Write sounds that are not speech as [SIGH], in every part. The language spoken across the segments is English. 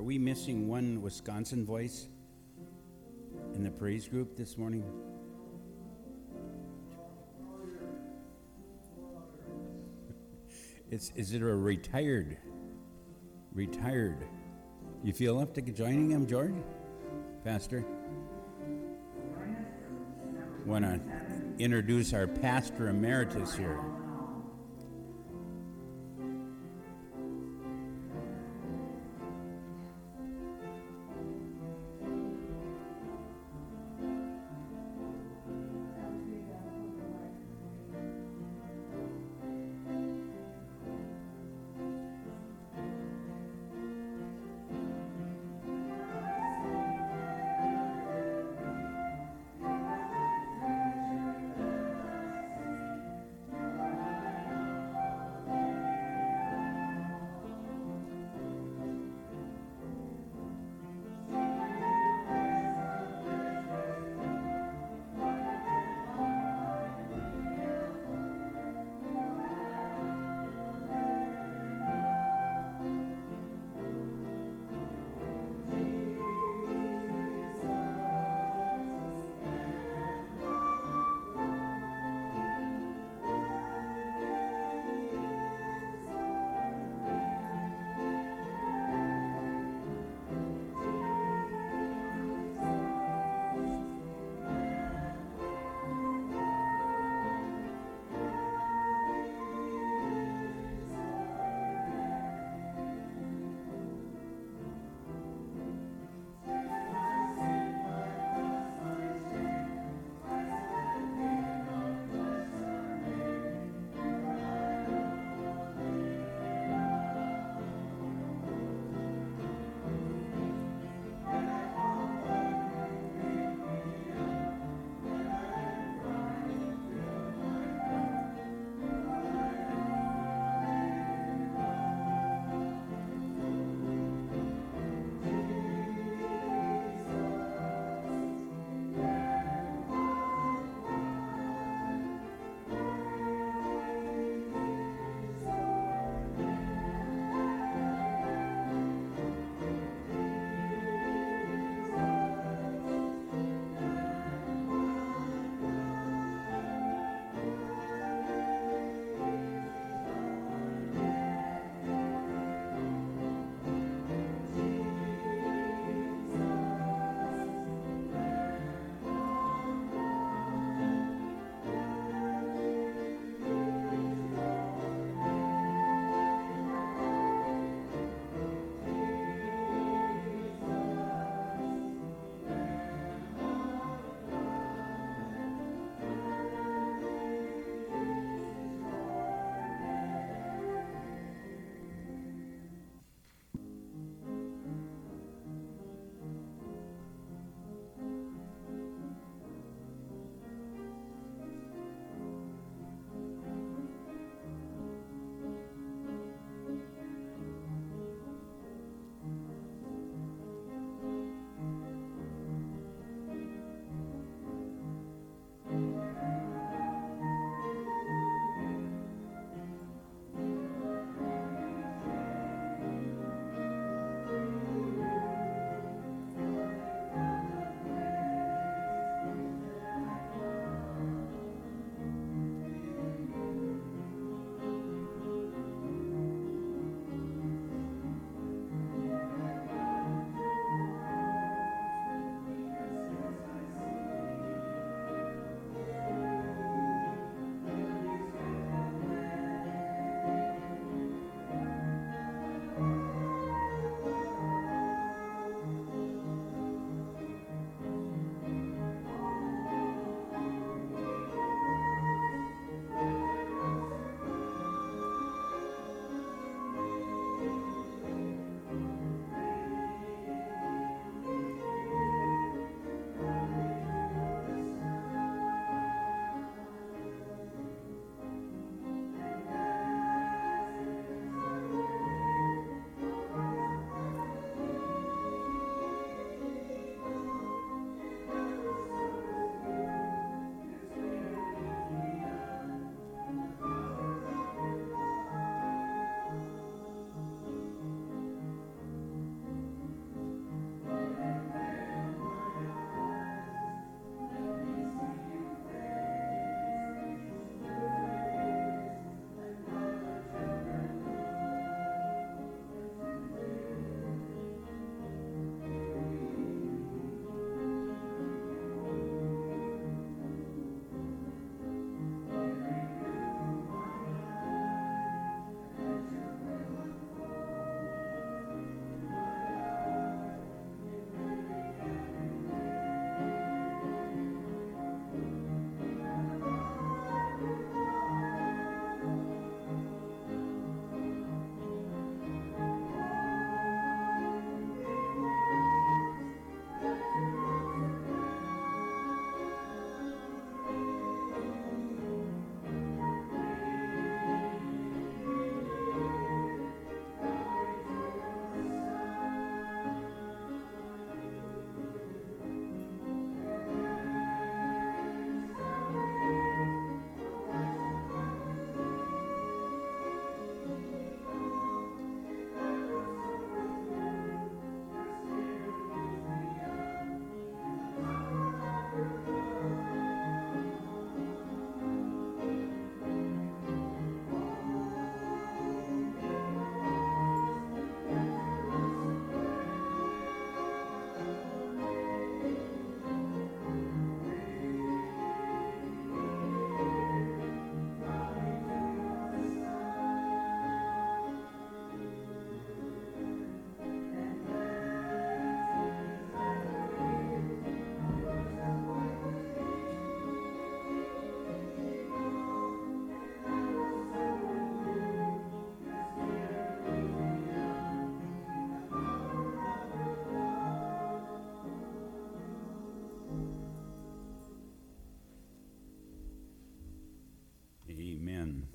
Are we missing one Wisconsin voice in the praise group this morning? It's, is it a retired? Retired. You feel up to joining him, George? Pastor? Want to introduce our pastor emeritus here.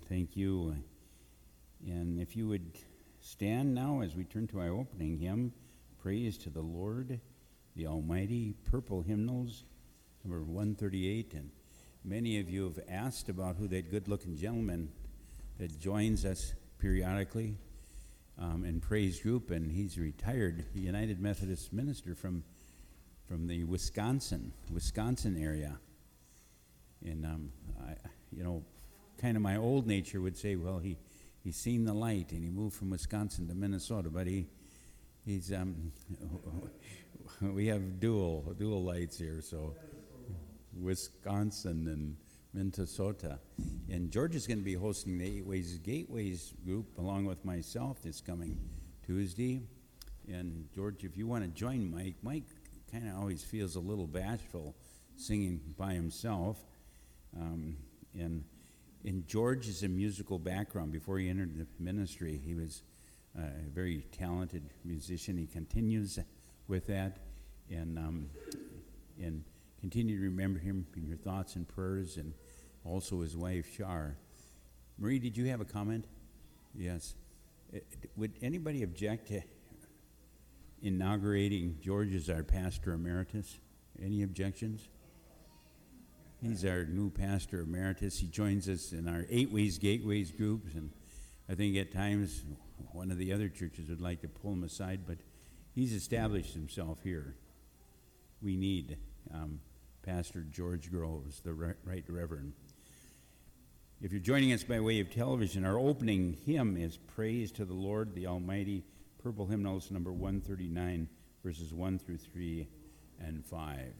Thank you. And if you would stand now as we turn to our opening hymn, Praise to the Lord, the Almighty, purple hymnals, number 138. And many of you have asked about who that good looking gentleman that joins us periodically um, in praise group, and he's retired United Methodist minister from, from the Wisconsin, Wisconsin area. And, um, I, you know, kind of my old nature would say, well, he, he's seen the light and he moved from Wisconsin to Minnesota, but he, he's, um, [LAUGHS] we have dual, dual lights here, so Wisconsin and Minnesota. And George is going to be hosting the Eight Ways Gateways group along with myself this coming Tuesday. And George, if you want to join Mike, Mike kind of always feels a little bashful singing by himself. Um, and and George is a musical background. Before he entered the ministry, he was uh, a very talented musician. He continues with that, and um, and continue to remember him in your thoughts and prayers, and also his wife Shar. Marie, did you have a comment? Yes. Uh, would anybody object to inaugurating George as our pastor emeritus? Any objections? He's our new pastor emeritus. He joins us in our Eight Ways Gateways groups, and I think at times one of the other churches would like to pull him aside, but he's established himself here. We need um, Pastor George Groves, the Right Reverend. If you're joining us by way of television, our opening hymn is Praise to the Lord, the Almighty, Purple Hymnals number 139, verses 1 through 3 and 5.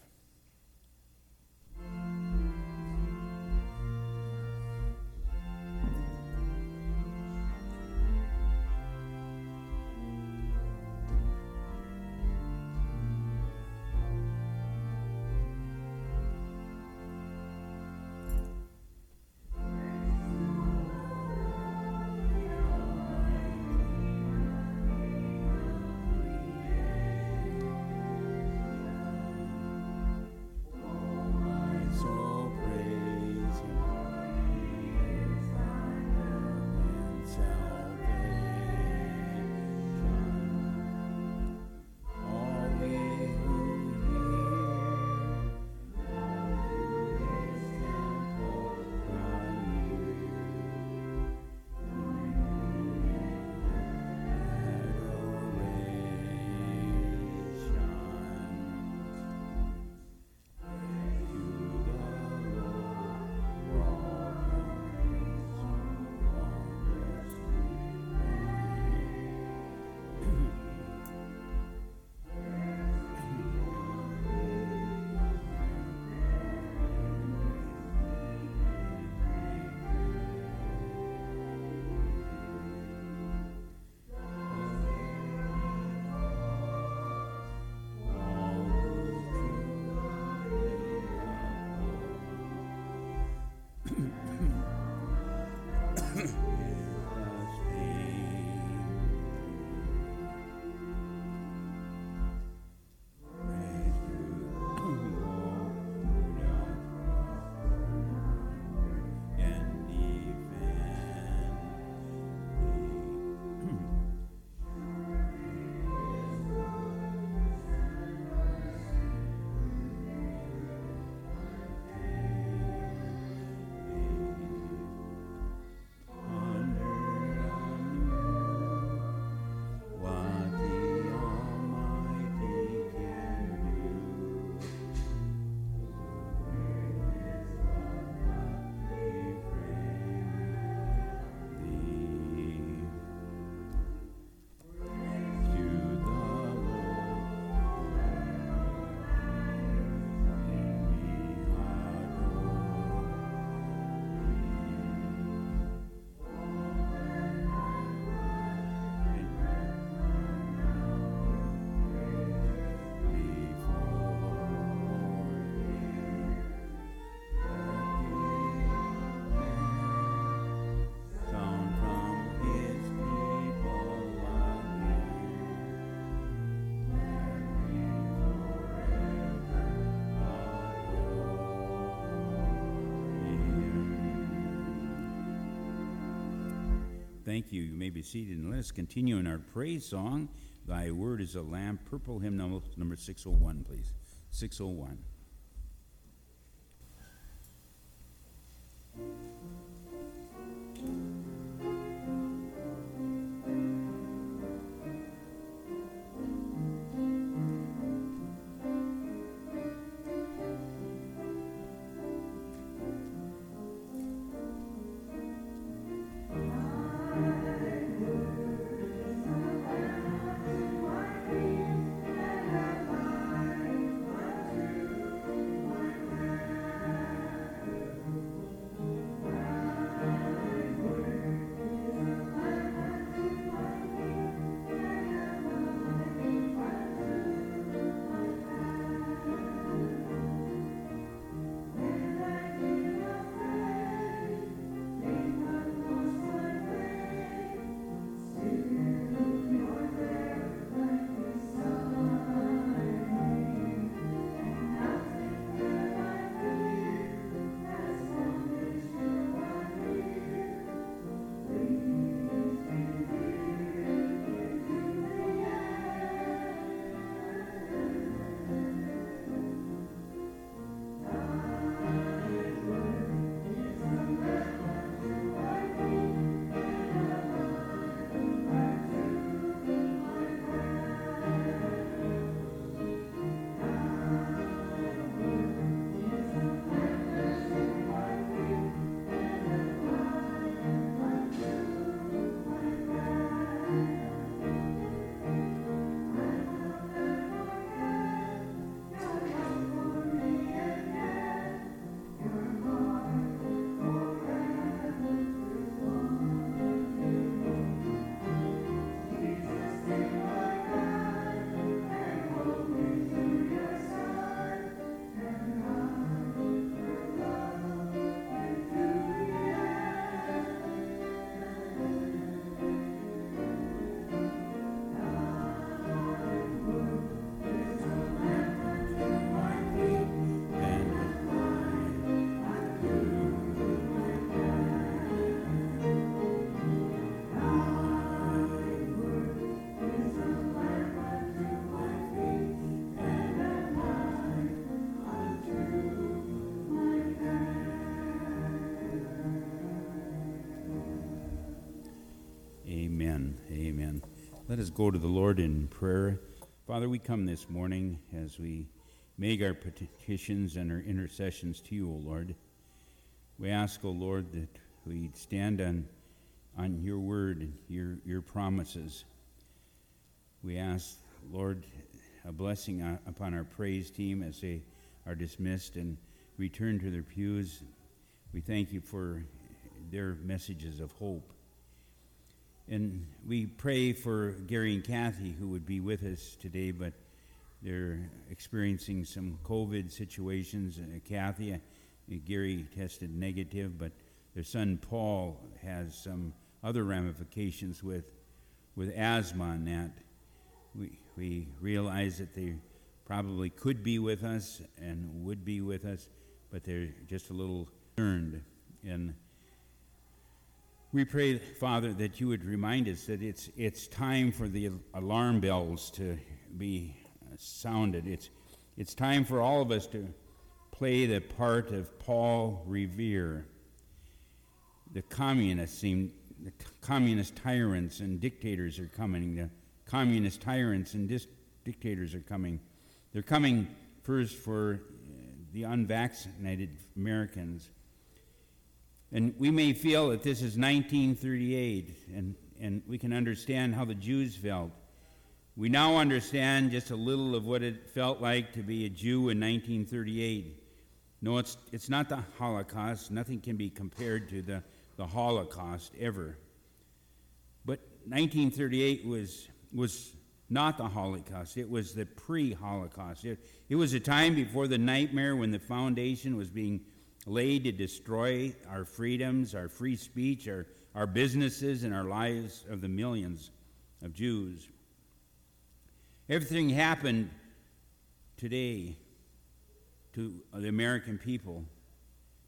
Thank you. You may be seated. And let us continue in our praise song. Thy word is a lamp. Purple hymn number, number 601, please. 601. Let us go to the Lord in prayer. Father, we come this morning as we make our petitions and our intercessions to you, O Lord. We ask, O Lord, that we stand on, on your word and your, your promises. We ask, Lord, a blessing upon our praise team as they are dismissed and return to their pews. We thank you for their messages of hope. And we pray for Gary and Kathy, who would be with us today, but they're experiencing some COVID situations. Uh, Kathy, uh, Gary tested negative, but their son Paul has some other ramifications with, with asthma and that. We, we realize that they probably could be with us and would be with us, but they're just a little concerned. And we pray, Father, that you would remind us that it's, it's time for the alarm bells to be uh, sounded. It's, it's time for all of us to play the part of Paul Revere. The communists seem, the communist tyrants and dictators are coming. The communist tyrants and dis- dictators are coming. They're coming first for uh, the unvaccinated Americans. And we may feel that this is 1938, and, and we can understand how the Jews felt. We now understand just a little of what it felt like to be a Jew in 1938. No, it's, it's not the Holocaust. Nothing can be compared to the, the Holocaust ever. But 1938 was, was not the Holocaust, it was the pre Holocaust. It, it was a time before the nightmare when the foundation was being laid to destroy our freedoms, our free speech, our, our businesses, and our lives of the millions of Jews. Everything happened today to the American people,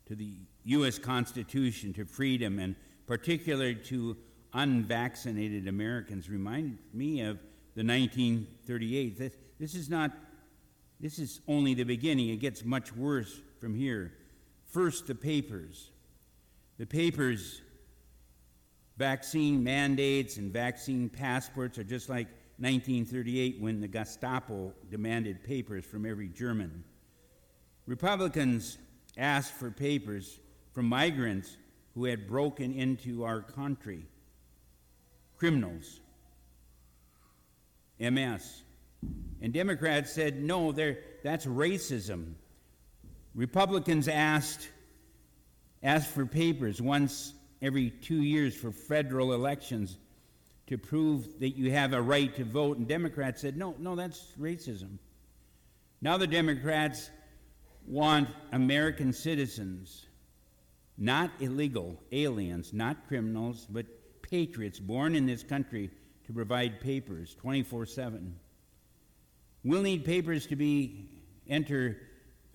to the U.S. Constitution, to freedom, and particularly to unvaccinated Americans remind me of the 1938. This, this is not, this is only the beginning. It gets much worse from here. First, the papers. The papers, vaccine mandates and vaccine passports are just like 1938 when the Gestapo demanded papers from every German. Republicans asked for papers from migrants who had broken into our country, criminals, MS. And Democrats said, no, that's racism. Republicans asked, asked for papers once every two years for federal elections to prove that you have a right to vote. And Democrats said, no, no, that's racism. Now the Democrats want American citizens, not illegal aliens, not criminals, but patriots born in this country to provide papers 24 7. We'll need papers to be enter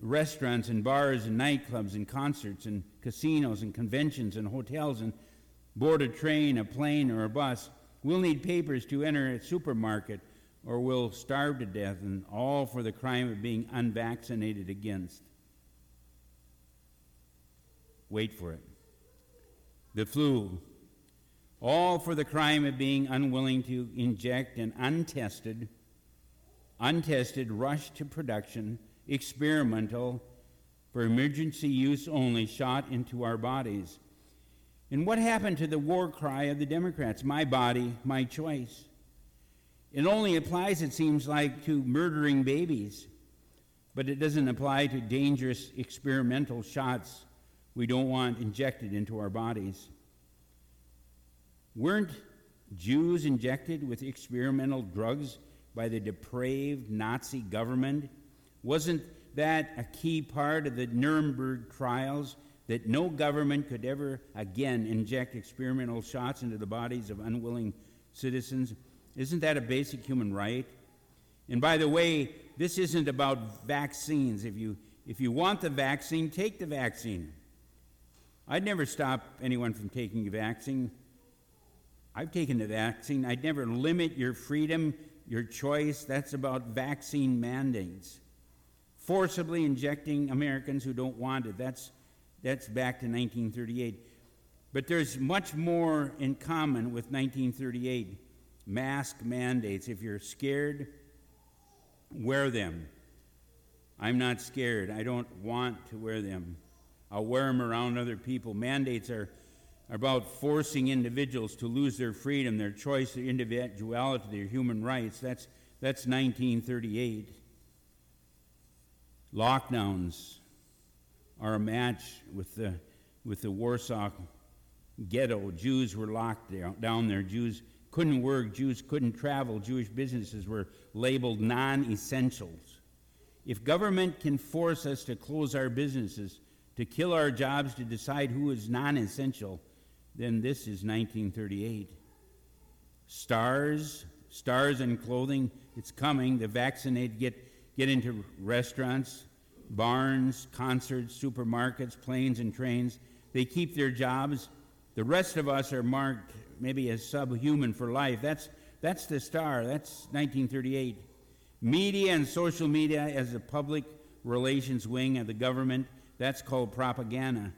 restaurants and bars and nightclubs and concerts and casinos and conventions and hotels and board a train, a plane, or a bus. We'll need papers to enter a supermarket or we'll starve to death, and all for the crime of being unvaccinated against. Wait for it. The flu, all for the crime of being unwilling to inject an untested, untested rush to production, experimental, for emergency use only shot into our bodies. And what happened to the war cry of the Democrats? My body, my choice. It only applies, it seems like, to murdering babies, but it doesn't apply to dangerous experimental shots we don't want injected into our bodies. Weren't Jews injected with experimental drugs by the depraved Nazi government? Wasn't that a key part of the Nuremberg trials that no government could ever again inject experimental shots into the bodies of unwilling citizens? Isn't that a basic human right? And by the way, this isn't about vaccines. If you, if you want the vaccine, take the vaccine. I'd never stop anyone from taking a vaccine. I've taken the vaccine. I'd never limit your freedom, your choice. That's about vaccine mandates. Forcibly injecting Americans who don't want it. That's, that's back to 1938. But there's much more in common with 1938 mask mandates. If you're scared, wear them. I'm not scared. I don't want to wear them. I'll wear them around other people. Mandates are, are about forcing individuals to lose their freedom, their choice, their individuality, their human rights. That's, that's 1938. Lockdowns are a match with the, with the Warsaw ghetto. Jews were locked down there. Jews couldn't work, Jews couldn't travel, Jewish businesses were labeled non essentials. If government can force us to close our businesses, to kill our jobs, to decide who is non essential, then this is 1938. Stars, stars and clothing, it's coming. The vaccinated get, get into restaurants, barns, concerts, supermarkets, planes, and trains. They keep their jobs. The rest of us are marked maybe as subhuman for life. That's, that's the star. That's 1938. Media and social media as a public relations wing of the government, that's called propaganda.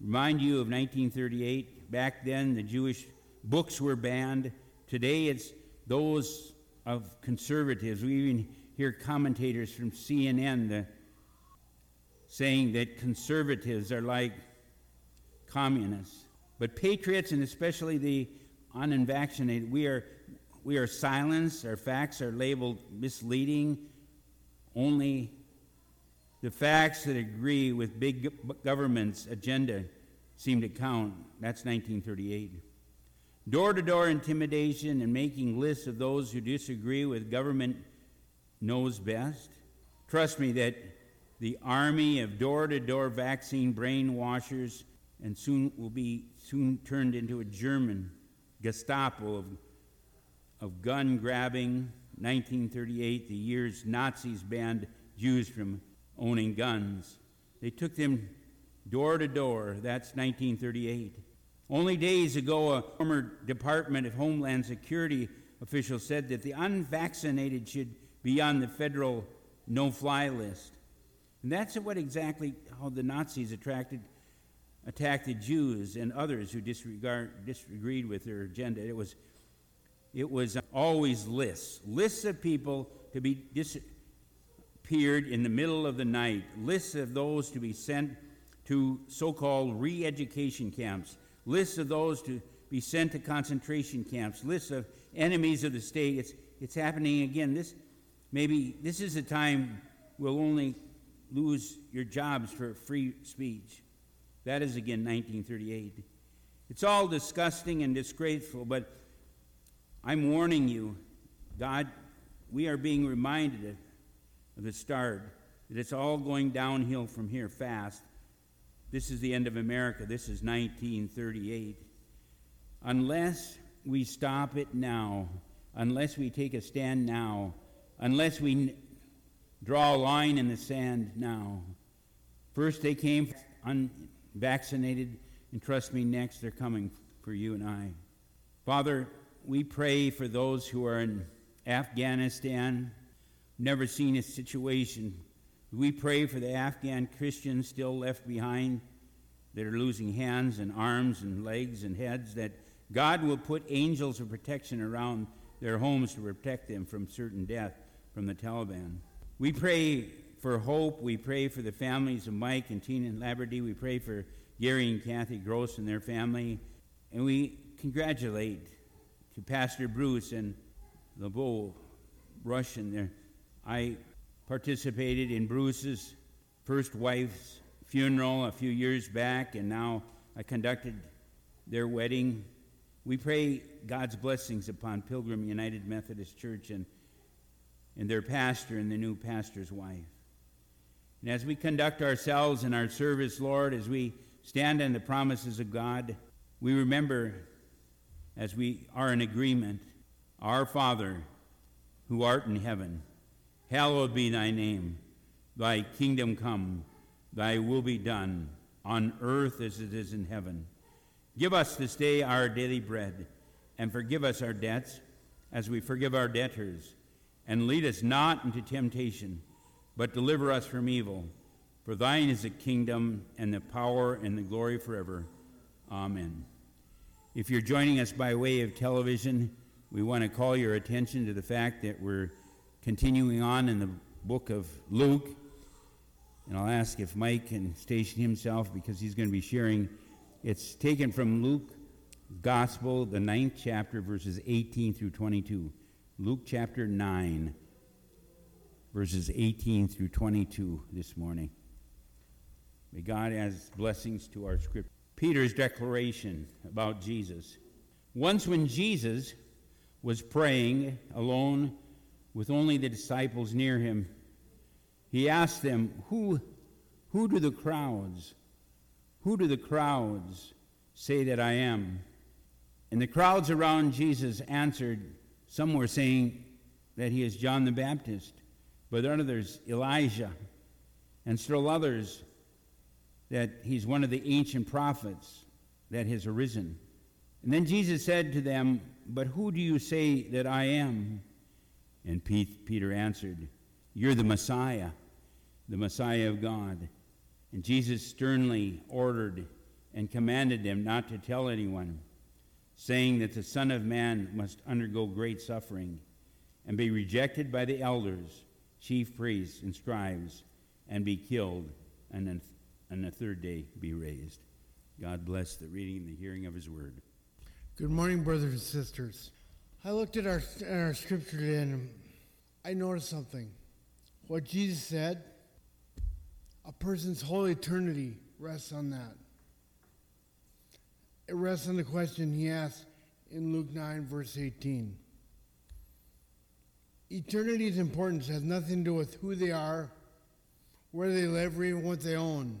Remind you of 1938. Back then, the Jewish books were banned. Today, it's those of conservatives. We even hear commentators from CNN the, saying that conservatives are like communists. But patriots, and especially the unvaccinated, we are, we are silenced. Our facts are labeled misleading. Only the facts that agree with big government's agenda seem to count. That's 1938. Door to door intimidation and making lists of those who disagree with government knows best. Trust me that the army of door to door vaccine brainwashers and soon will be soon turned into a German Gestapo of, of gun grabbing. 1938, the years Nazis banned Jews from owning guns. They took them door to door. That's 1938. Only days ago, a former Department of Homeland Security official said that the unvaccinated should be on the federal no fly list. And that's what exactly how the Nazis attracted, attacked the Jews and others who disregard, disagreed with their agenda. It was, it was always lists lists of people to be disappeared in the middle of the night, lists of those to be sent to so called re education camps, lists of those to be sent to concentration camps, lists of enemies of the state. It's, it's happening again. This, maybe this is a time we'll only lose your jobs for free speech. That is again 1938. It's all disgusting and disgraceful, but I'm warning you, God, we are being reminded of the start that it's all going downhill from here fast. This is the end of America. This is 1938. Unless we stop it now, unless we take a stand now, unless we draw a line in the sand now. First, they came unvaccinated, and trust me, next, they're coming for you and I. Father, we pray for those who are in Afghanistan, never seen a situation we pray for the Afghan Christians still left behind that are losing hands and arms and legs and heads, that God will put angels of protection around their homes to protect them from certain death from the Taliban. We pray for hope. We pray for the families of Mike and Tina and Labradee. We pray for Gary and Kathy Gross and their family. And we congratulate to Pastor Bruce and LeBeau Russian there. I participated in Bruce's first wife's funeral a few years back, and now I conducted their wedding. We pray God's blessings upon Pilgrim United Methodist Church and, and their pastor and the new pastor's wife. And as we conduct ourselves in our service, Lord, as we stand on the promises of God, we remember, as we are in agreement, our Father who art in heaven Hallowed be thy name. Thy kingdom come, thy will be done, on earth as it is in heaven. Give us this day our daily bread, and forgive us our debts as we forgive our debtors. And lead us not into temptation, but deliver us from evil. For thine is the kingdom, and the power, and the glory forever. Amen. If you're joining us by way of television, we want to call your attention to the fact that we're continuing on in the book of Luke. And I'll ask if Mike can station himself because he's going to be sharing. It's taken from Luke Gospel, the ninth chapter, verses 18 through 22. Luke chapter 9, verses 18 through 22 this morning. May God add blessings to our script. Peter's declaration about Jesus. Once, when Jesus was praying alone with only the disciples near him, he asked them, Who, who do the crowds, who do the crowds say that I am? And the crowds around Jesus answered, Some were saying that he is John the Baptist, but others, Elijah, and still others, that he's one of the ancient prophets that has arisen. And then Jesus said to them, But who do you say that I am? And Peter answered, You're the Messiah, the Messiah of God. And Jesus sternly ordered and commanded them not to tell anyone, saying that the Son of Man must undergo great suffering and be rejected by the elders, chief priests, and scribes, and be killed, and then the third day be raised. God bless the reading and the hearing of his word. Good morning, brothers and sisters. I looked at our, at our scripture today and I noticed something. What Jesus said, a person's whole eternity rests on that. It rests on the question he asked in Luke 9, verse 18. Eternity's importance has nothing to do with who they are, where they live, or even what they own.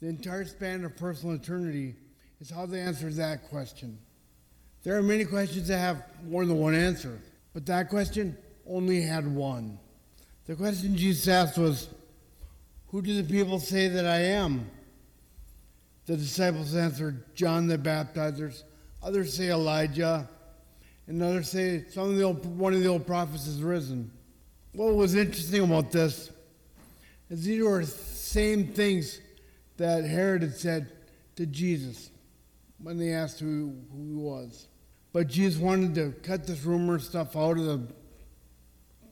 The entire span of personal eternity is how they answer that question. There are many questions that have more than one answer, but that question only had one. The question Jesus asked was, Who do the people say that I am? The disciples answered, John the Baptizers. Others say Elijah. And others say some of the old, one of the old prophets has risen. What was interesting about this is these were the same things that Herod had said to Jesus when they asked who, who he was. But Jesus wanted to cut this rumor stuff out of the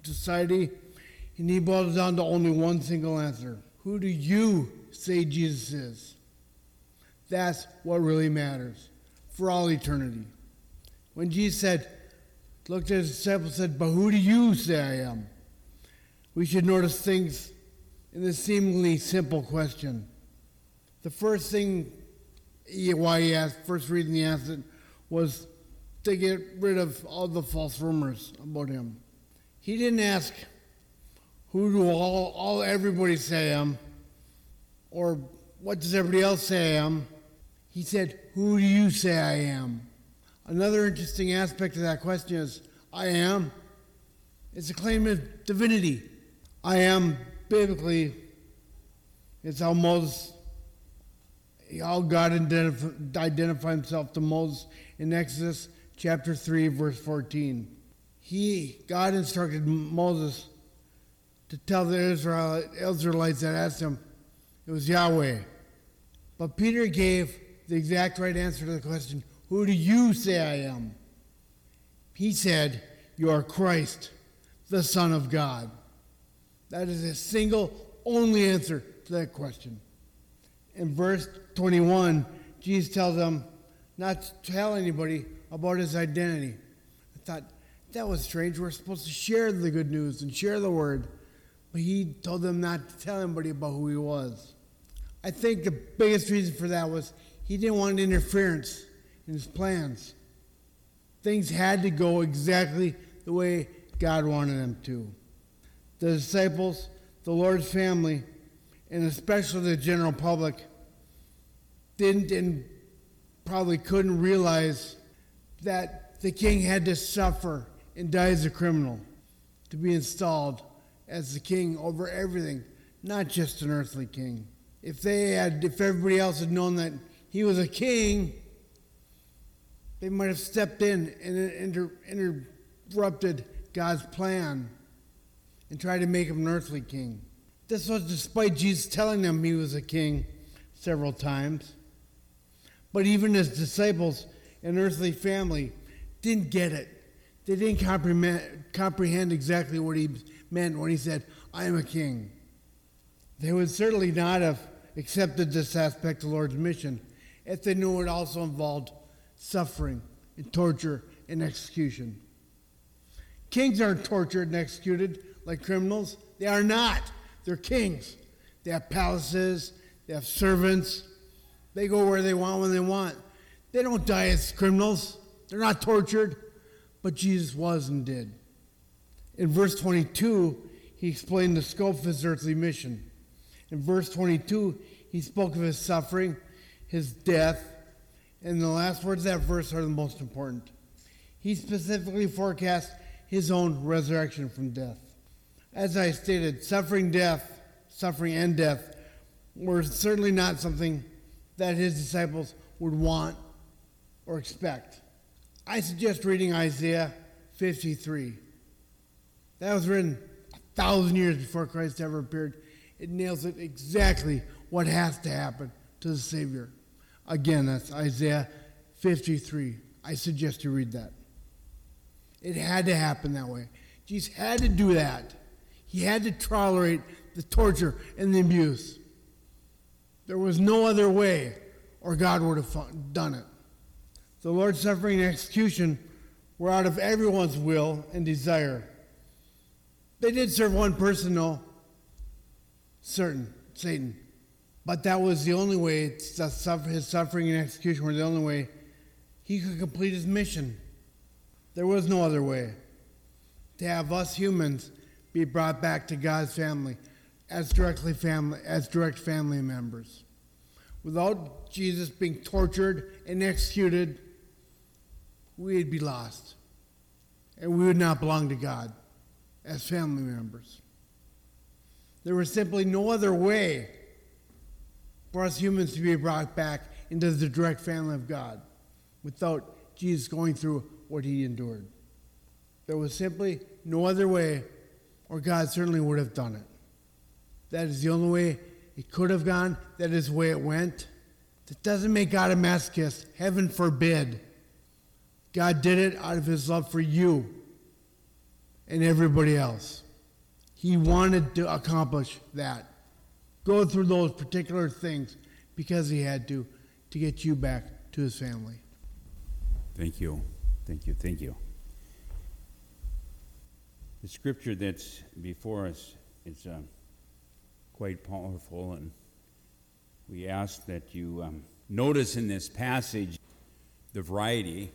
society, and he boiled it down to only one single answer Who do you say Jesus is? That's what really matters for all eternity. When Jesus said, looked at his disciples and said, But who do you say I am? We should notice things in this seemingly simple question. The first thing why he asked, first reason he asked it was to get rid of all the false rumors about him. He didn't ask, who do all, all everybody say I am? Or what does everybody else say I am? He said, Who do you say I am? Another interesting aspect of that question is, I am. It's a claim of divinity. I am, biblically, it's how Moses, how God identif- identified himself to Moses in Exodus chapter 3, verse 14. He, God instructed Moses to tell the Israelites that asked him, it was Yahweh. But Peter gave the exact right answer to the question, Who do you say I am? He said, You are Christ, the Son of God. That is a single, only answer to that question. In verse 21, Jesus tells them not to tell anybody about his identity. I thought, that was strange. We're supposed to share the good news and share the word. But he told them not to tell anybody about who he was. I think the biggest reason for that was he didn't want interference in his plans. Things had to go exactly the way God wanted them to. The disciples, the Lord's family, and especially the general public didn't and probably couldn't realize that the king had to suffer and die as a criminal to be installed as the king over everything, not just an earthly king. If they had, if everybody else had known that he was a king, they might have stepped in and inter- interrupted God's plan and tried to make him an earthly king. This was despite Jesus telling them he was a king several times. But even his disciples and earthly family didn't get it. They didn't comprehend, comprehend exactly what he meant when he said, I am a king. They would certainly not have accepted this aspect of the Lord's mission if they knew it also involved suffering and torture and execution. Kings aren't tortured and executed like criminals. They are not. They're kings. They have palaces, they have servants, they go where they want when they want. They don't die as criminals, they're not tortured, but Jesus was and did. In verse 22, he explained the scope of his earthly mission. In verse 22, he spoke of his suffering, his death, and the last words of that verse are the most important. He specifically forecasts his own resurrection from death. As I stated, suffering, death, suffering and death were certainly not something that his disciples would want or expect. I suggest reading Isaiah 53. That was written a thousand years before Christ ever appeared. It nails it exactly what has to happen to the Savior. Again, that's Isaiah 53. I suggest you read that. It had to happen that way. Jesus had to do that. He had to tolerate the torture and the abuse. There was no other way, or God would have done it. The Lord's suffering and execution were out of everyone's will and desire. They did serve one person, though, certain, Satan. But that was the only way, his suffering and execution were the only way he could complete his mission. There was no other way to have us humans be brought back to God's family as directly family as direct family members. Without Jesus being tortured and executed, we'd be lost. And we would not belong to God as family members. There was simply no other way for us humans to be brought back into the direct family of God without Jesus going through what he endured. There was simply no other way, or God certainly would have done it. That is the only way it could have gone. That is the way it went. That doesn't make God a masochist. Heaven forbid. God did it out of his love for you and everybody else. He wanted to accomplish that. Go through those particular things because he had to to get you back to his family. Thank you. Thank you. Thank you. The scripture that's before us is uh, quite powerful, and we ask that you um, notice in this passage the variety,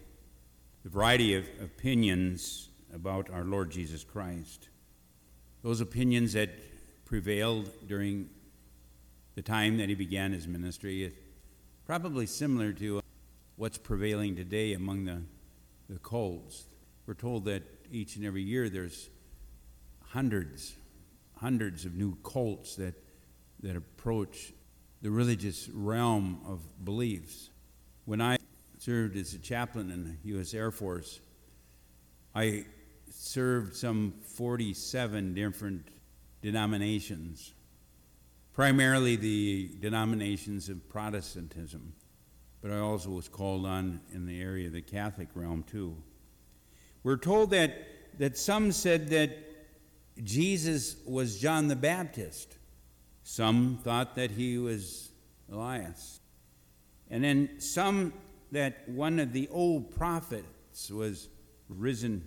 the variety of opinions about our Lord Jesus Christ. Those opinions that prevailed during the time that he began his ministry, is probably similar to what's prevailing today among the, the cults. We're told that each and every year there's hundreds, hundreds of new cults that, that approach the religious realm of beliefs. When I served as a chaplain in the U.S. Air Force, I served some 47 different denominations, primarily the denominations of Protestantism, but I also was called on in the area of the Catholic realm too. We're told that, that some said that Jesus was John the Baptist. Some thought that he was Elias. And then some that one of the old prophets was risen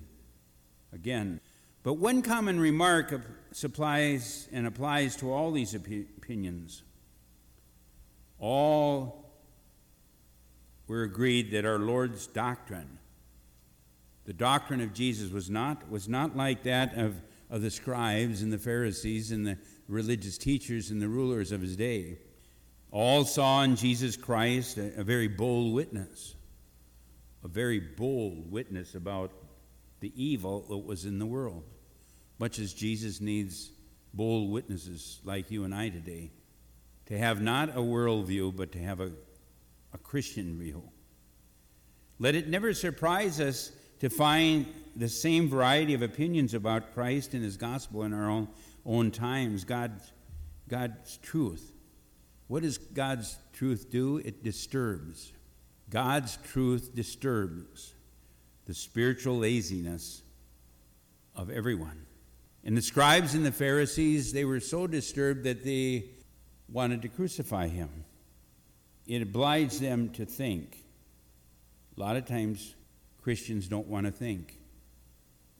again. But one common remark supplies and applies to all these opinions. All were agreed that our Lord's doctrine, the doctrine of Jesus, was not, was not like that of, of the scribes and the Pharisees and the religious teachers and the rulers of his day. All saw in Jesus Christ a, a very bold witness, a very bold witness about the evil that was in the world, much as Jesus needs bold witnesses like you and I today to have not a worldview, but to have a, a Christian view. Let it never surprise us to find the same variety of opinions about Christ and his gospel in our own, own times, God's, God's truth. What does God's truth do? It disturbs. God's truth disturbs the spiritual laziness of everyone. And the scribes and the Pharisees, they were so disturbed that they wanted to crucify him. It obliged them to think. A lot of times, Christians don't want to think.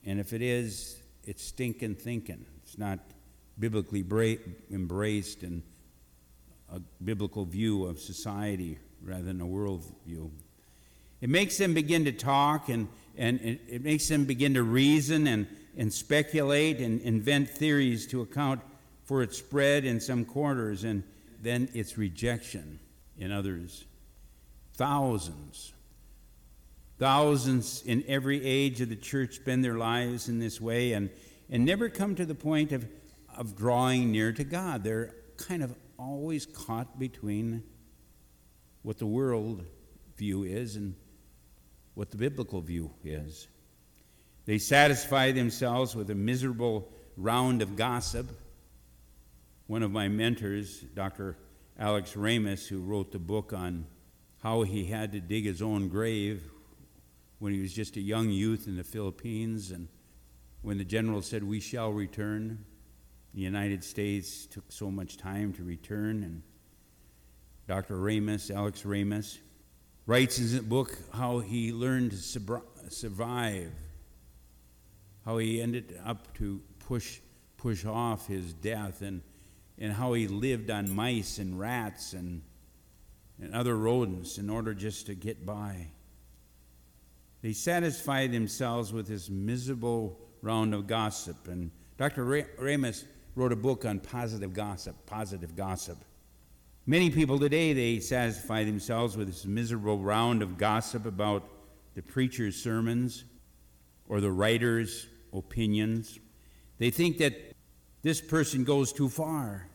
And if it is, it's stinking thinking. It's not biblically bra- embraced and a biblical view of society rather than a world view. It makes them begin to talk and, and it, it makes them begin to reason and, and speculate and invent theories to account for its spread in some quarters and then its rejection in others. Thousands, thousands in every age of the church spend their lives in this way and, and never come to the point of, of drawing near to God. They're kind of always caught between what the world view is and what the biblical view is. They satisfy themselves with a miserable round of gossip. One of my mentors, Dr. Alex Ramus, who wrote the book on how he had to dig his own grave when he was just a young youth in the Philippines, and when the general said, We shall return, the United States took so much time to return, and Dr. Ramus, Alex Ramus, writes in his book how he learned to survive, how he ended up to push, push off his death, and, and how he lived on mice and rats and, and other rodents in order just to get by. They satisfied themselves with this miserable round of gossip. And Dr. Ramus wrote a book on positive gossip, positive gossip. Many people today, they satisfy themselves with this miserable round of gossip about the preacher's sermons or the writer's opinions. They think that this person goes too far.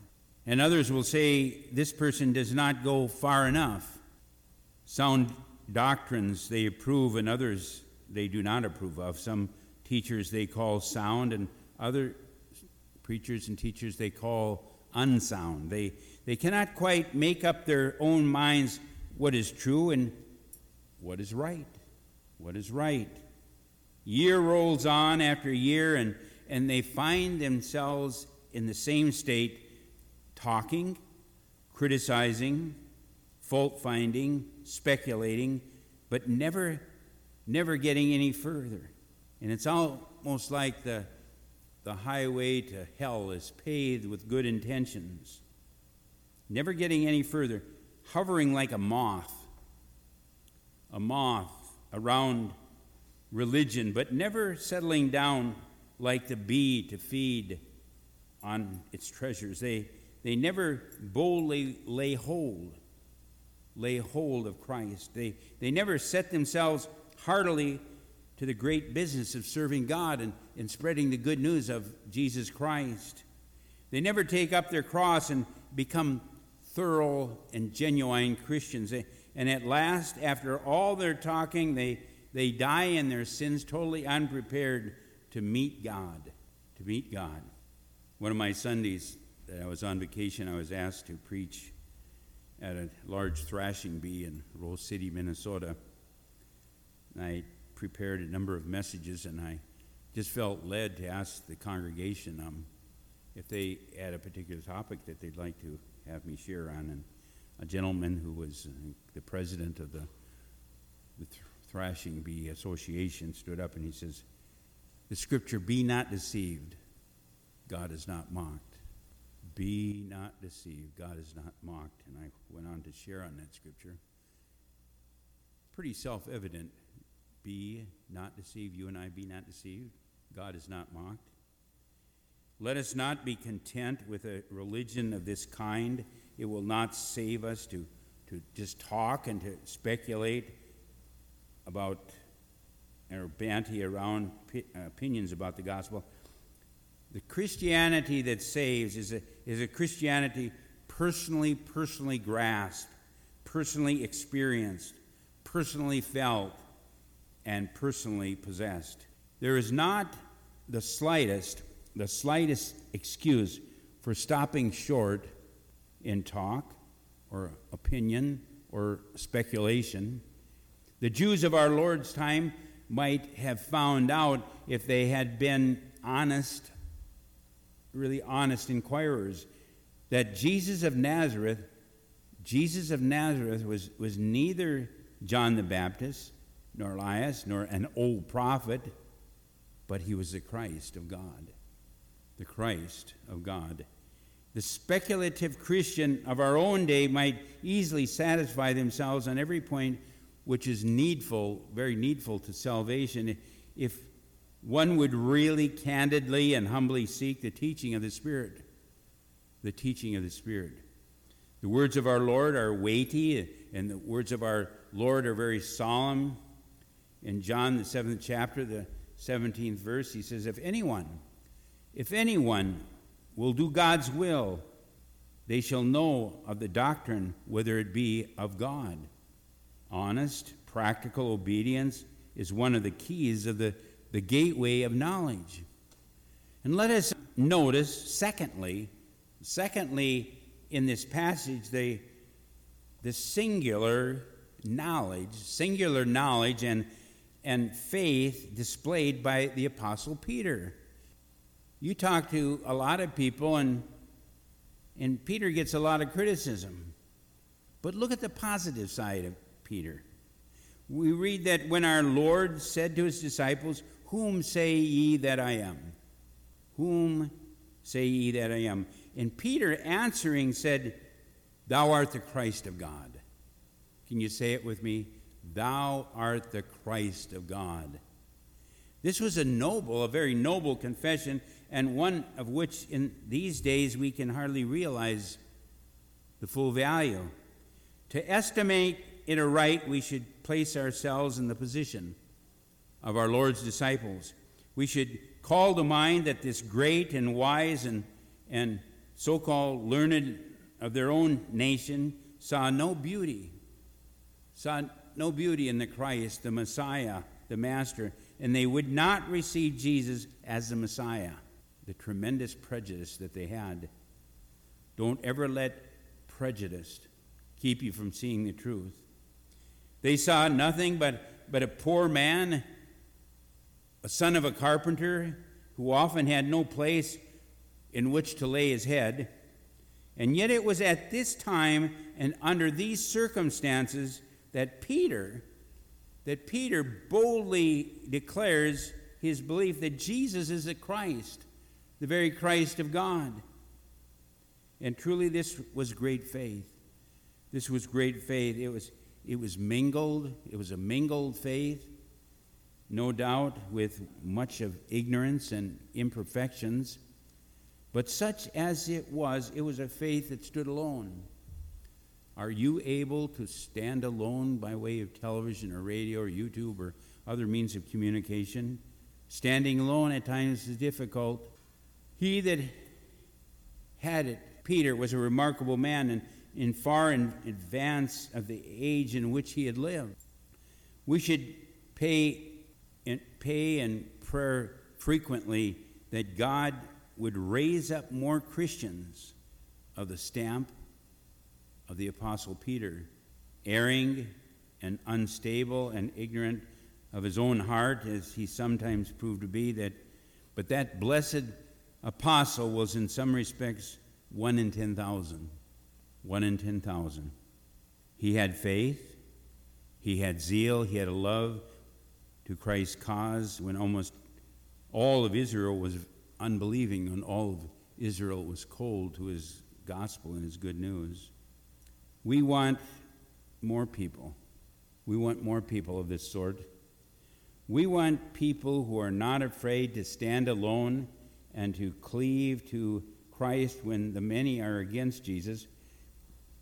And others will say this person does not go far enough. Sound doctrines they approve, and others they do not approve of. Some teachers they call sound, and other preachers and teachers they call unsound. They, they cannot quite make up their own minds what is true and what is right. What is right. Year rolls on after year, and, and they find themselves in the same state talking, criticizing, fault finding, speculating, but never, never getting any further. And it's almost like the, the highway to hell is paved with good intentions, never getting any further, hovering like a moth, a moth around religion, but never settling down like the bee to feed on its treasures. They, they never boldly lay hold, lay hold of Christ. They, they never set themselves heartily to the great business of serving God and, and spreading the good news of Jesus Christ. They never take up their cross and become thorough and genuine Christians. They, and at last, after all their talking, they, they die in their sins totally unprepared to meet God. To meet God. One of my Sundays that I was on vacation, I was asked to preach at a large thrashing bee in Rose City, Minnesota. And I prepared a number of messages, and I just felt led to ask the congregation um, if they had a particular topic that they'd like to have me share on. And a gentleman who was uh, the president of the, the th- Thrashing Bee Association stood up and he says, The scripture, be not deceived, God is not mocked. Be not deceived, God is not mocked. And I went on to share on that scripture. Pretty self evident. Be not deceived, you and I be not deceived. God is not mocked. Let us not be content with a religion of this kind. It will not save us to, to just talk and to speculate about or banty around uh, opinions about the gospel. The Christianity that saves is a, is a Christianity personally, personally grasped, personally experienced, personally felt, and personally possessed. There is not the slightest, the slightest excuse for stopping short in talk or opinion or speculation. The Jews of our Lord's time might have found out if they had been honest really honest inquirers that Jesus of Nazareth, Jesus of Nazareth was, was neither John the Baptist, nor Elias, nor an old prophet, but he was the Christ of God. The Christ of God. The speculative Christian of our own day might easily satisfy themselves on every point which is needful, very needful to salvation, if one would really candidly and humbly seek the teaching of the Spirit. The teaching of the Spirit. The words of our Lord are weighty, and the words of our Lord are very solemn. In John, the seventh chapter, the 17th verse, he says, If anyone, if anyone will do God's will, they shall know of the doctrine whether it be of God. Honest, practical obedience is one of the keys of the the gateway of knowledge. And let us notice, secondly, secondly, in this passage, the, the singular knowledge, singular knowledge and, and faith displayed by the Apostle Peter. You talk to a lot of people, and, and Peter gets a lot of criticism. But look at the positive side of Peter. We read that when our Lord said to his disciples, whom say ye that I am? Whom say ye that I am? And Peter answering said, Thou art the Christ of God. Can you say it with me? Thou art the Christ of God. This was a noble, a very noble confession, and one of which in these days we can hardly realize the full value. To estimate it aright, we should place ourselves in the position of our Lord's disciples. We should call to mind that this great and wise and, and so called learned of their own nation, saw no beauty, saw no beauty in the Christ, the Messiah, the Master, and they would not receive Jesus as the Messiah. The tremendous prejudice that they had. Don't ever let prejudice keep you from seeing the truth. They saw nothing but, but a poor man, a son of a carpenter, who often had no place in which to lay his head. And yet it was at this time and under these circumstances that Peter that Peter boldly declares his belief that Jesus is the Christ, the very Christ of God. And truly this was great faith. This was great faith. It was it was mingled, it was a mingled faith, no doubt with much of ignorance and imperfections. But such as it was, it was a faith that stood alone. Are you able to stand alone by way of television or radio or YouTube or other means of communication? Standing alone at times is difficult. He that had it, Peter, was a remarkable man and in far in advance of the age in which he had lived. We should pay and pay and prayer frequently that God would raise up more Christians of the stamp of the Apostle Peter, erring and unstable and ignorant of his own heart, as he sometimes proved to be, that, but that blessed apostle was in some respects one in 10,000. One in 10,000. He had faith, he had zeal, he had a love to Christ's cause when almost all of Israel was unbelieving and all of Israel was cold to his gospel and his good news. We want more people. We want more people of this sort. We want people who are not afraid to stand alone and to cleave to Christ when the many are against Jesus.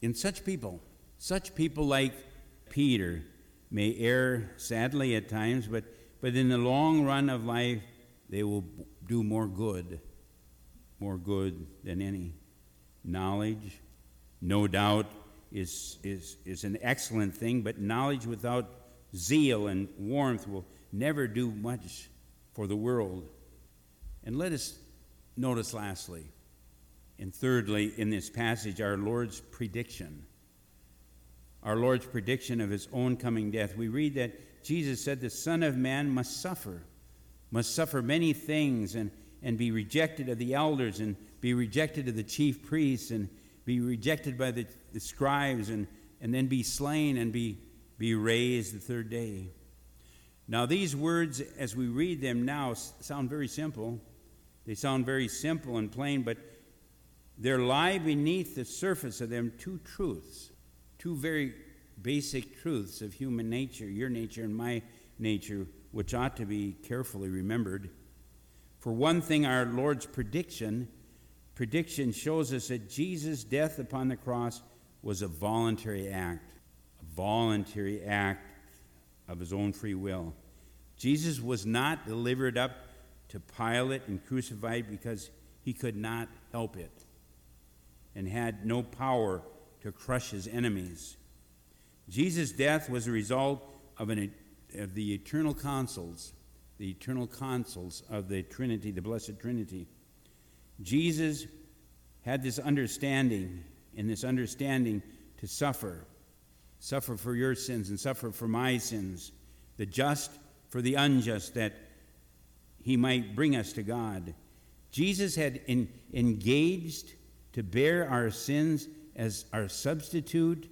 In such people, such people like Peter may err sadly at times, but, but in the long run of life, they will do more good, more good than any. Knowledge, no doubt, is, is, is an excellent thing, but knowledge without zeal and warmth will never do much for the world. And let us notice lastly, and thirdly, in this passage, our Lord's prediction. Our Lord's prediction of his own coming death. We read that Jesus said, The Son of Man must suffer, must suffer many things, and, and be rejected of the elders, and be rejected of the chief priests, and be rejected by the, the scribes, and, and then be slain and be, be raised the third day. Now, these words, as we read them now, sound very simple. They sound very simple and plain, but there lie beneath the surface of them two truths, two very basic truths of human nature, your nature and my nature, which ought to be carefully remembered. For one thing, our Lord's prediction prediction shows us that Jesus' death upon the cross was a voluntary act, a voluntary act of his own free will. Jesus was not delivered up to Pilate and crucified because he could not help it and had no power to crush his enemies. Jesus' death was a result of, an, of the eternal counsels, the eternal counsels of the Trinity, the Blessed Trinity. Jesus had this understanding, and this understanding to suffer, suffer for your sins and suffer for my sins, the just for the unjust, that he might bring us to God. Jesus had engaged to bear our sins as our substitute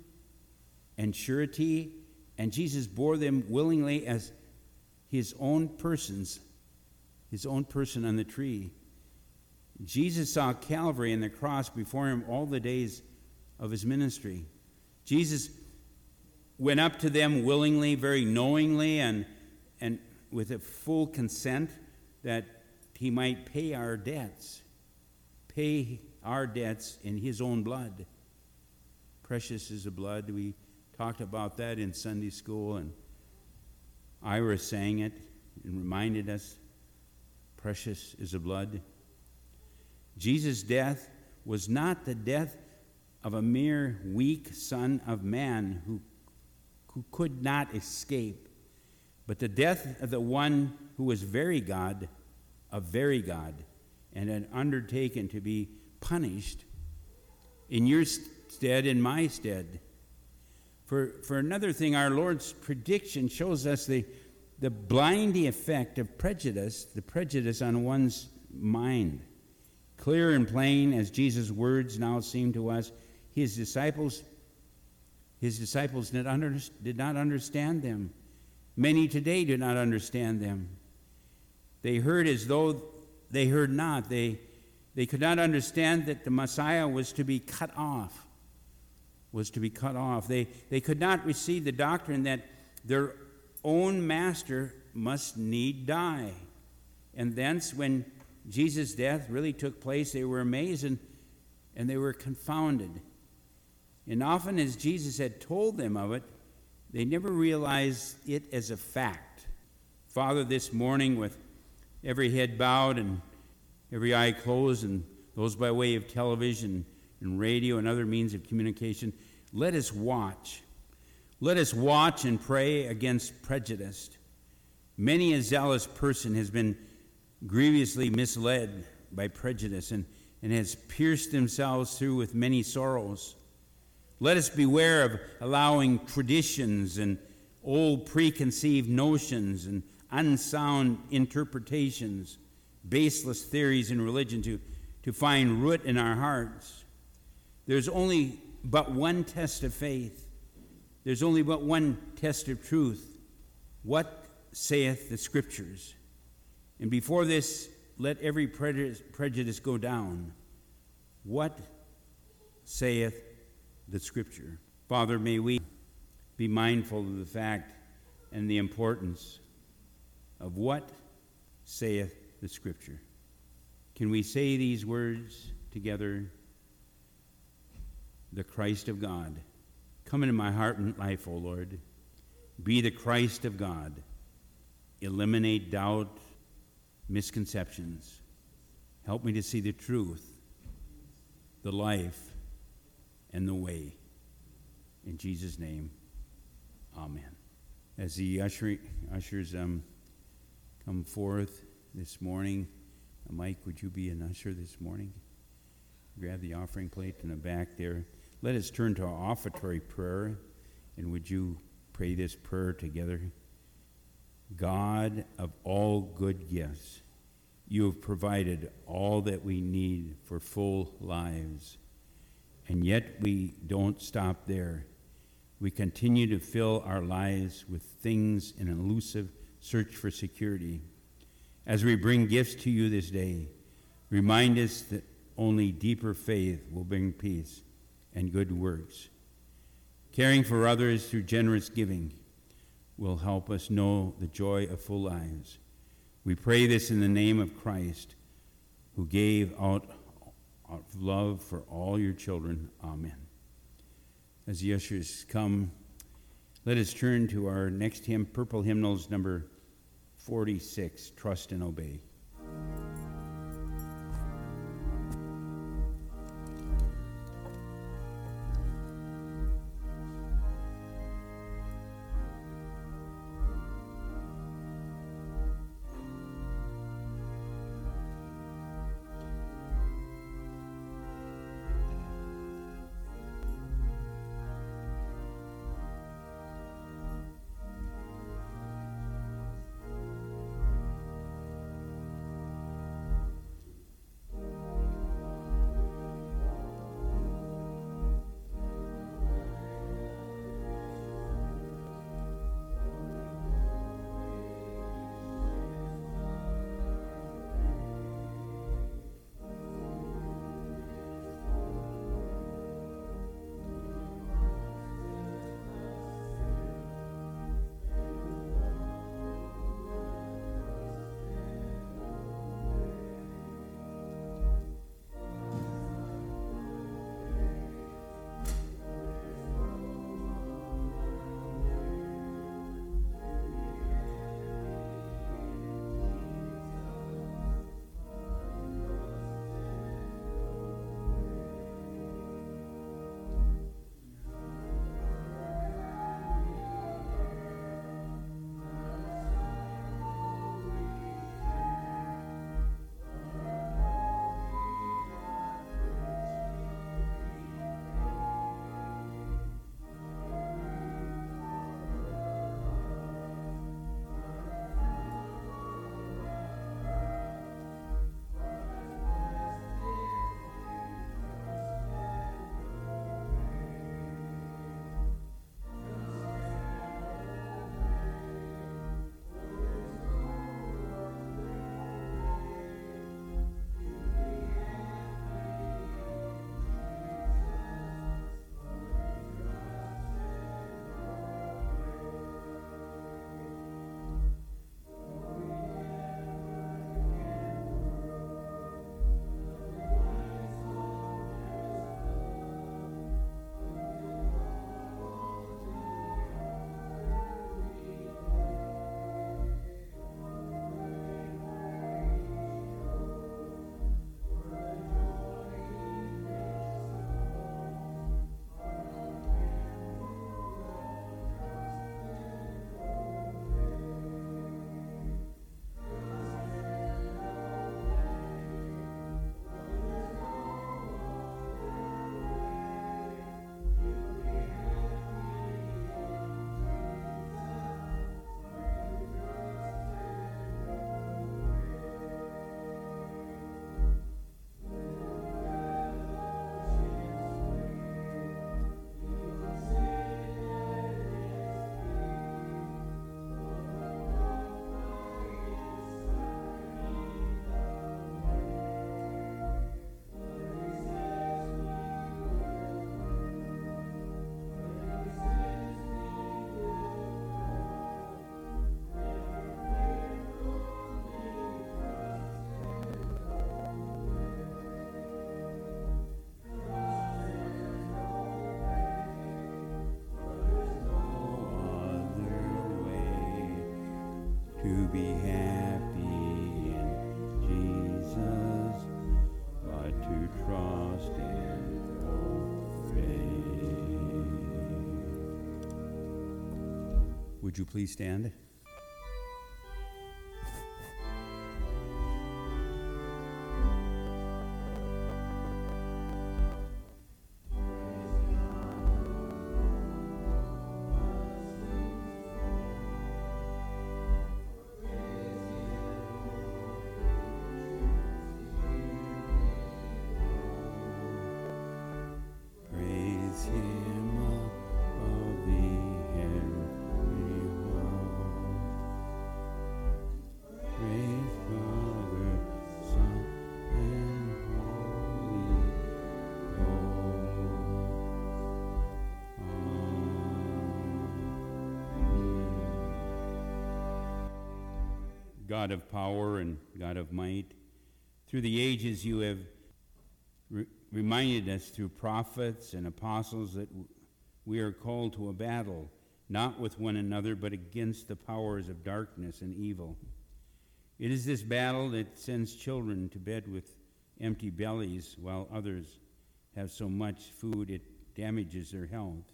and surety, and Jesus bore them willingly as his own persons, his own person on the tree. Jesus saw Calvary and the cross before him all the days of his ministry. Jesus went up to them willingly, very knowingly, and, and with a full consent that he might pay our debts, pay our debts in his own blood. Precious is the blood. We talked about that in Sunday school, and Ira sang it and reminded us precious is the blood. Jesus' death was not the death of a mere weak son of man who, who could not escape, but the death of the one who was very God, a very God, and had undertaken to be punished in your stead, in my stead. For, for another thing, our Lord's prediction shows us the, the blinding effect of prejudice, the prejudice on one's mind. Clear and plain as Jesus' words now seem to us, his disciples, his disciples did, under, did not understand them. Many today do not understand them. They heard as though they heard not. They, they could not understand that the Messiah was to be cut off, was to be cut off. They, they could not receive the doctrine that their own master must need die. And thence, when Jesus' death really took place, they were amazed and, and they were confounded. And often, as Jesus had told them of it, they never realized it as a fact. Father, this morning, with every head bowed and every eye closed, and those by way of television and radio and other means of communication, let us watch. Let us watch and pray against prejudice. Many a zealous person has been grievously misled by prejudice and, and has pierced themselves through with many sorrows. Let us beware of allowing traditions and old preconceived notions and unsound interpretations, baseless theories in religion to, to find root in our hearts. There's only but one test of faith, there's only but one test of truth. What saith the Scriptures? And before this, let every prejudice go down. What saith the Scripture? Father, may we be mindful of the fact and the importance of what saith the Scripture. Can we say these words together? The Christ of God. Come into my heart and life, O Lord. Be the Christ of God. Eliminate doubt misconceptions. Help me to see the truth, the life, and the way. In Jesus' name, amen. As the usher, ushers um, come forth this morning, uh, Mike, would you be an usher this morning? Grab the offering plate in the back there. Let us turn to our offertory prayer, and would you pray this prayer together? God of all good gifts, you have provided all that we need for full lives. And yet we don't stop there. We continue to fill our lives with things in an elusive search for security. As we bring gifts to you this day, remind us that only deeper faith will bring peace and good works. Caring for others through generous giving will help us know the joy of full lives. We pray this in the name of Christ, who gave out, out love for all your children. Amen. As the ushers come, let us turn to our next hymn, Purple Hymnals number 46, Trust and Obey. Would you please stand? God of power and God of might, through the ages you have re- reminded us through prophets and apostles that we are called to a battle, not with one another, but against the powers of darkness and evil. It is this battle that sends children to bed with empty bellies, while others have so much food it damages their health.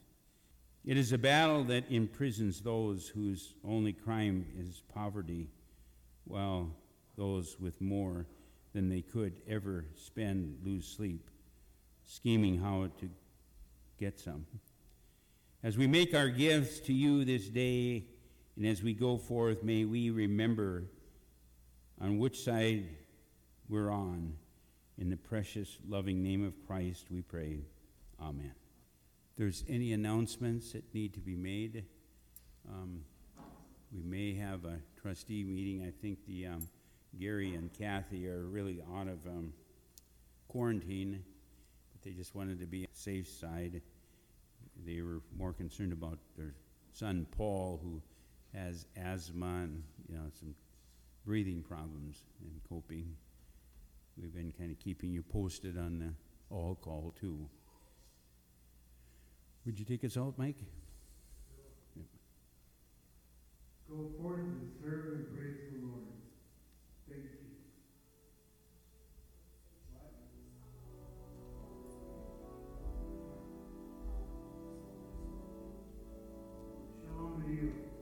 It is a battle that imprisons those whose only crime is poverty, while those with more than they could ever spend lose sleep, scheming how to get some. As we make our gifts to you this day, and as we go forth, may we remember on which side we're on. In the precious, loving name of Christ, we pray. Amen. If there's any announcements that need to be made, um, we may have a trustee meeting. I think the um, Gary and Kathy are really out of um, quarantine, but they just wanted to be safe side. They were more concerned about their son Paul, who has asthma and you know some breathing problems and coping. We've been kind of keeping you posted on the all call too. Would you take us out, Mike? Go forth and serve and praise the Lord. Thank you. Shalom to you.